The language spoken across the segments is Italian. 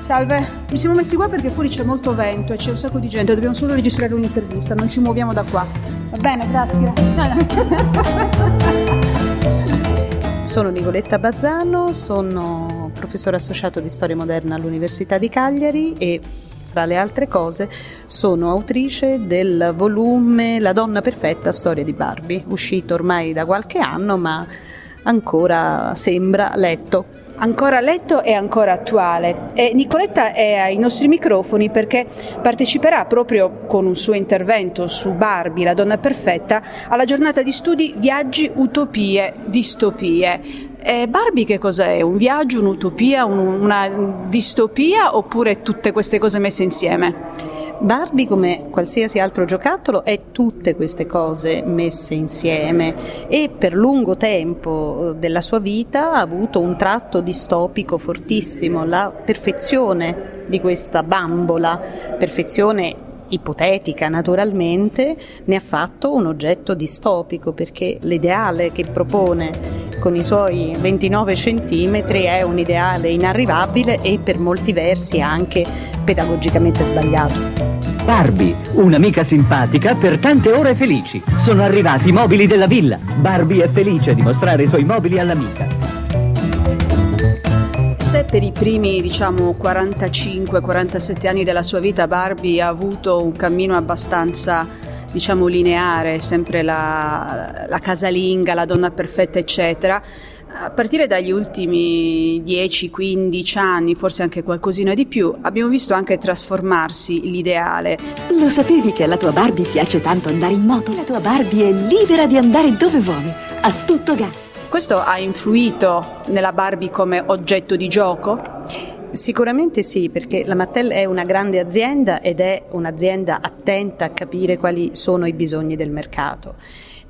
Salve, mi siamo messi qua perché fuori c'è molto vento e c'è un sacco di gente, dobbiamo solo registrare un'intervista, non ci muoviamo da qua. Va bene, grazie. Sono Nicoletta Bazzano, sono professore associato di storia moderna all'Università di Cagliari e fra le altre cose sono autrice del volume La donna perfetta, storia di Barbie, uscito ormai da qualche anno ma ancora sembra letto ancora letto e ancora attuale. E Nicoletta è ai nostri microfoni perché parteciperà proprio con un suo intervento su Barbie, la donna perfetta, alla giornata di studi Viaggi, Utopie, Distopie. E Barbie che cos'è? Un viaggio, un'utopia, una distopia oppure tutte queste cose messe insieme? Barbie, come qualsiasi altro giocattolo, è tutte queste cose messe insieme e per lungo tempo eh, della sua vita ha avuto un tratto distopico fortissimo, la perfezione di questa bambola, perfezione ipotetica naturalmente, ne ha fatto un oggetto distopico perché l'ideale che propone con i suoi 29 centimetri è un ideale inarrivabile e per molti versi anche pedagogicamente sbagliato. Barbie, un'amica simpatica per tante ore felici. Sono arrivati i mobili della villa. Barbie è felice di mostrare i suoi mobili all'amica. Se per i primi, diciamo, 45-47 anni della sua vita Barbie ha avuto un cammino abbastanza diciamo lineare, sempre la, la casalinga, la donna perfetta, eccetera. A partire dagli ultimi 10-15 anni, forse anche qualcosina di più, abbiamo visto anche trasformarsi l'ideale. Lo sapevi che alla tua Barbie piace tanto andare in moto? La tua Barbie è libera di andare dove vuole, a tutto gas. Questo ha influito nella Barbie come oggetto di gioco? Sicuramente sì, perché la Mattel è una grande azienda ed è un'azienda attenta a capire quali sono i bisogni del mercato.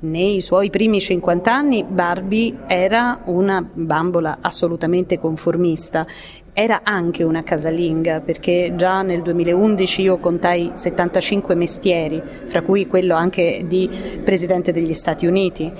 Nei suoi primi 50 anni Barbie era una bambola assolutamente conformista era anche una casalinga perché già nel 2011 io contai 75 mestieri, fra cui quello anche di Presidente degli Stati Uniti.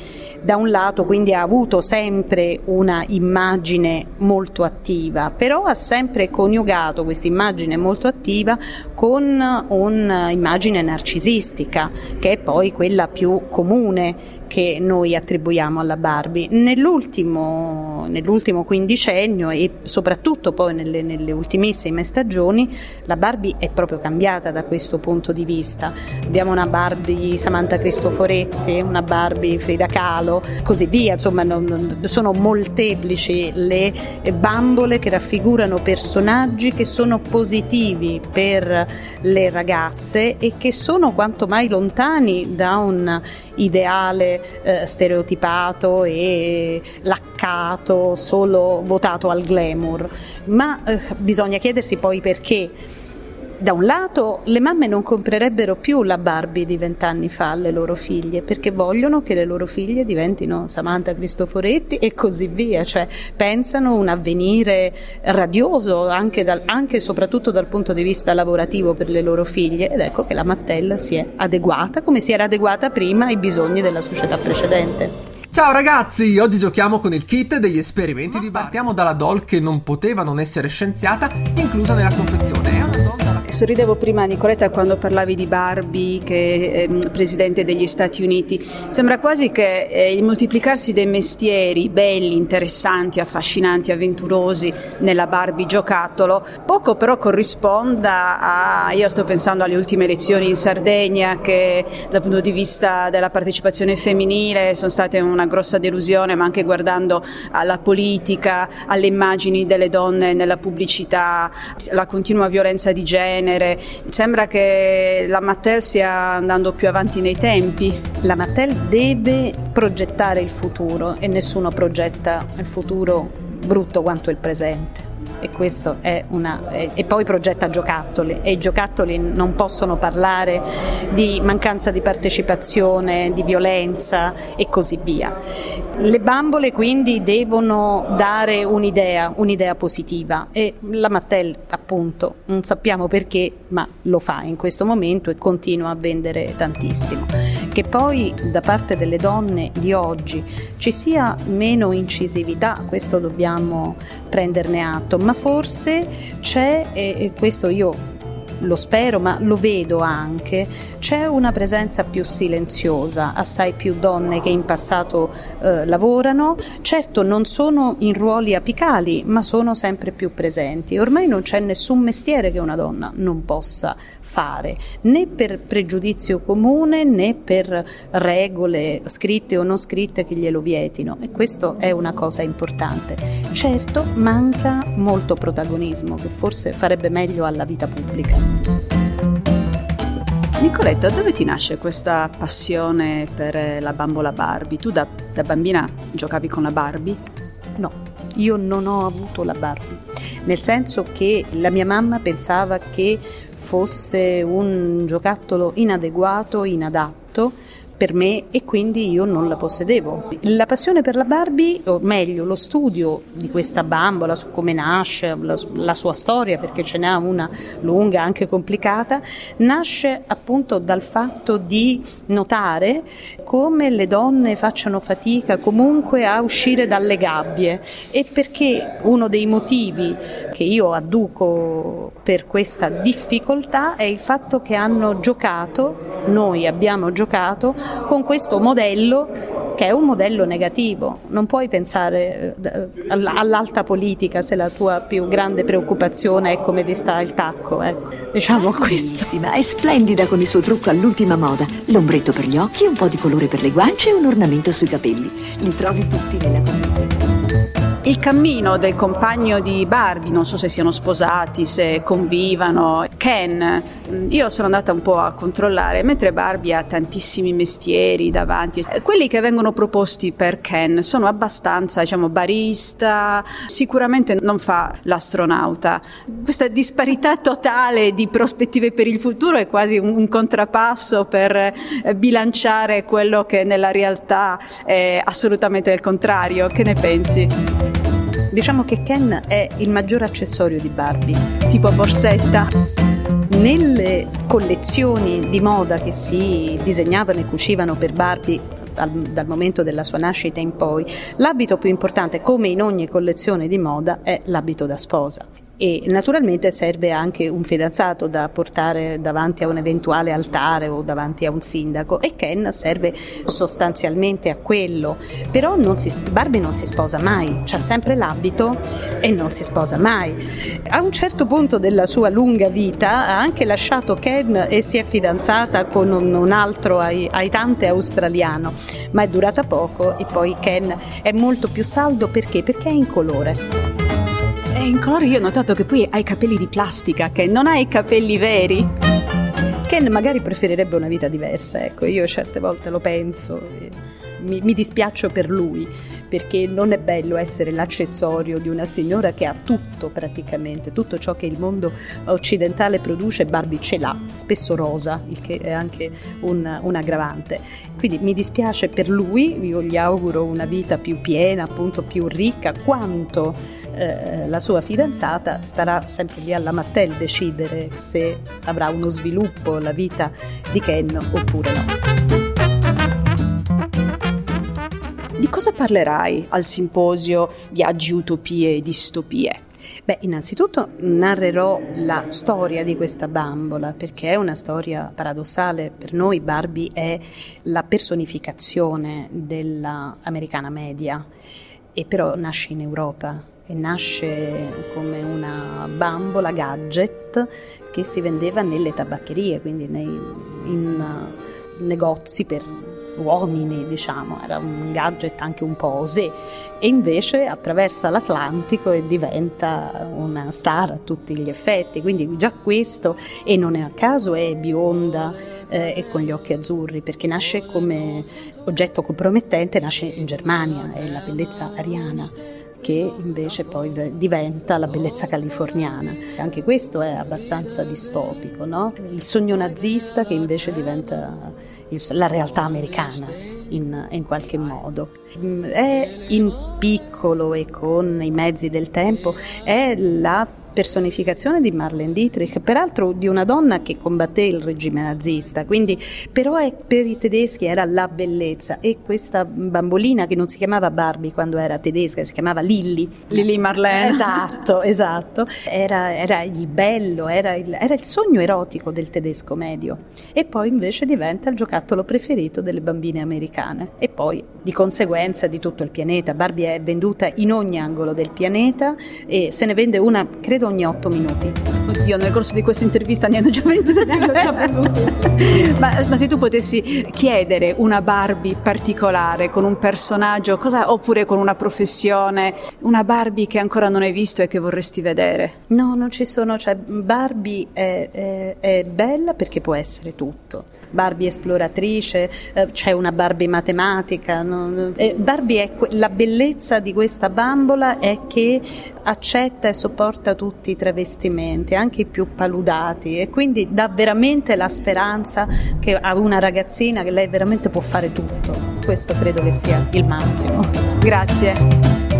Da un lato quindi ha avuto sempre una immagine molto attiva, però ha sempre coniugato questa immagine molto attiva con un'immagine narcisistica, che è poi quella più comune che noi attribuiamo alla Barbie. Nell'ultimo, nell'ultimo quindicennio e soprattutto poi nelle, nelle, ultimissime stagioni la Barbie è proprio cambiata da questo punto di vista. Abbiamo una Barbie Samantha Cristoforetti, una Barbie Frida Kahlo, così via, insomma non, sono molteplici le bambole che raffigurano personaggi che sono positivi per le ragazze e che sono quanto mai lontani da un ideale eh, stereotipato e laccato, solo votato al glamour, ma eh, bisogna chiedersi poi perché da un lato le mamme non comprerebbero più la Barbie di vent'anni fa alle loro figlie perché vogliono che le loro figlie diventino Samantha Cristoforetti e così via, cioè pensano un avvenire radioso anche, e soprattutto dal punto di vista lavorativo per le loro figlie ed ecco che la Mattel si è adeguata come si era adeguata prima ai bisogni della società precedente. Ciao ragazzi, oggi giochiamo con il kit degli esperimenti di Barbie. Partiamo dalla doll che non poteva non essere scienziata, inclusa nella confezione. Sorridevo prima Nicoletta quando parlavi di Barbie che è ehm, presidente degli Stati Uniti. Sembra quasi che eh, il moltiplicarsi dei mestieri belli, interessanti, affascinanti, avventurosi nella Barbie giocattolo poco però corrisponda a io sto pensando alle ultime elezioni in Sardegna che dal punto di vista della partecipazione femminile sono state una grossa delusione, ma anche guardando alla politica, alle immagini delle donne nella pubblicità, la continua violenza di genere genere. Sembra che la Mattel stia andando più avanti nei tempi. La Mattel deve progettare il futuro e nessuno progetta il futuro brutto quanto il presente e, una, e poi progetta giocattoli e i giocattoli non possono parlare di mancanza di partecipazione, di violenza e così via. Le bambole quindi devono dare un'idea, un'idea positiva e la Mattel appunto non sappiamo perché ma lo fa in questo momento e continua a vendere tantissimo. Che poi da parte delle donne di oggi ci sia meno incisività, questo dobbiamo prenderne atto, ma forse c'è, e questo io lo spero, ma lo vedo anche, c'è una presenza più silenziosa, assai più donne che in passato eh, lavorano, certo non sono in ruoli apicali, ma sono sempre più presenti. Ormai non c'è nessun mestiere che una donna non possa fare, né per pregiudizio comune né per regole scritte o non scritte che glielo vietino e questo è una cosa importante. Certo manca molto protagonismo che forse farebbe meglio alla vita pubblica. Nicoletta, dove ti nasce questa passione per la bambola Barbie? Tu da, da bambina giocavi con la Barbie? No, io non ho avuto la Barbie, nel senso che la mia mamma pensava che fosse un giocattolo inadeguato, inadatto per me e quindi io non la possedevo. La passione per la Barbie, o meglio lo studio di questa bambola, su come nasce, la, la sua storia, perché ce n'è una lunga, anche complicata, nasce appunto dal fatto di notare come le donne facciano fatica comunque a uscire dalle gabbie e perché uno dei motivi che io adduco per questa difficoltà è il fatto che hanno giocato, noi abbiamo giocato con questo modello che è un modello negativo. Non puoi pensare eh, all'alta politica se la tua più grande preoccupazione è come ti sta il tacco. Ecco, diciamo questo. Bellissima, è splendida con il suo trucco all'ultima moda. L'ombretto per gli occhi, un po' di colore per le guance e un ornamento sui capelli. Li trovi tutti nella confezione. Il cammino del compagno di Barbie, non so se siano sposati, se convivano, Ken, io sono andata un po' a controllare, mentre Barbie ha tantissimi mestieri davanti, quelli che vengono proposti per Ken sono abbastanza, diciamo, barista, sicuramente non fa l'astronauta. Questa disparità totale di prospettive per il futuro è quasi un, contrappasso per eh, bilanciare quello che nella realtà è assolutamente il contrario. Che ne pensi? Diciamo che Ken è il maggior accessorio di Barbie. Tipo borsetta. Nelle collezioni di moda che si disegnavano e cucivano per Barbie dal, dal, momento della sua nascita in poi, l'abito più importante, come in ogni collezione di moda, è l'abito da sposa e naturalmente serve anche un fidanzato da portare davanti a un eventuale altare o davanti a un sindaco e Ken serve sostanzialmente a quello, però non si, Barbie non si sposa mai, ha sempre l'abito e non si sposa mai. A un certo punto della sua lunga vita ha anche lasciato Ken e si è fidanzata con un, un altro ai, australiano, ma è durata poco e poi Ken è molto più saldo perché? Perché è in colore. E in colore io ho notato che poi hai capelli di plastica, che non hai capelli veri. Ken magari preferirebbe una vita diversa, ecco, io certe volte lo penso, mi, mi dispiaccio per lui, perché non è bello essere l'accessorio di una signora che ha tutto praticamente, tutto ciò che il mondo occidentale produce, Barbie ce l'ha, spesso rosa, il che è anche un, un aggravante. Quindi mi dispiace per lui, io gli auguro una vita più piena, appunto più ricca, quanto eh, la sua fidanzata starà sempre lì alla Mattel decidere se avrà uno sviluppo la vita di Ken oppure no. Di cosa parlerai al simposio Viaggi, Utopie e Distopie? Beh, innanzitutto narrerò la storia di questa bambola, perché è una storia paradossale. Per noi Barbie è la personificazione dell'americana media, e però nasce in Europa e nasce come una bambola gadget che si vendeva nelle tabaccherie, quindi nei, in uh, negozi per uomini, diciamo, era un gadget anche un po' osè e invece attraversa l'Atlantico e diventa una star a tutti gli effetti, quindi già questo e non è a caso è bionda eh, e con gli occhi azzurri perché nasce come oggetto compromettente, nasce in Germania, è la bellezza ariana che invece poi diventa la bellezza californiana. Anche questo è abbastanza distopico, no? il sogno nazista che invece diventa la realtà americana in, in, qualche modo. È in piccolo e con i mezzi del tempo, è la personificazione di Marlene Dietrich, peraltro di una donna che combatté il regime nazista, quindi però è, per i tedeschi era la bellezza e questa bambolina che non si chiamava Barbie quando era tedesca, si chiamava Lilly. Lilly Marlene. Esatto, esatto. Era, era il bello, era il, era il sogno erotico del tedesco medio e poi invece diventa il giocattolo preferito delle bambine americane e poi di conseguenza di tutto il pianeta. Barbie è venduta in ogni angolo del pianeta e se ne vende una credo ogni otto minuti. Oddio, nel corso di questa intervista ne hanno già venduti. ma, ma se tu potessi chiedere una Barbie particolare con un personaggio, cosa, oppure con una professione, una Barbie che ancora non hai visto e che vorresti vedere? No, non ci sono, cioè Barbie è, è, è bella perché può essere tutto Barbie esploratrice, eh, c'è una Barbie matematica. No? Eh, Barbie è que- la bellezza di questa bambola è che accetta e sopporta tutti i travestimenti, anche i più paludati e quindi dà veramente la speranza che a una ragazzina che lei veramente può fare tutto. Questo credo che sia il massimo. Grazie.